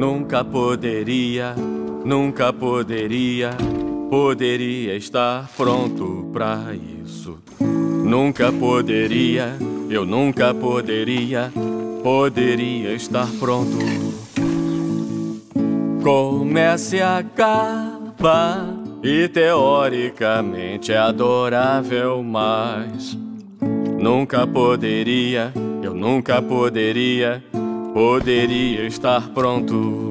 Nunca poderia, nunca poderia, poderia estar pronto para isso. Nunca poderia, eu nunca poderia, poderia estar pronto. Comece a acaba e teoricamente é adorável, mas nunca poderia, eu nunca poderia, poderia estar pronto.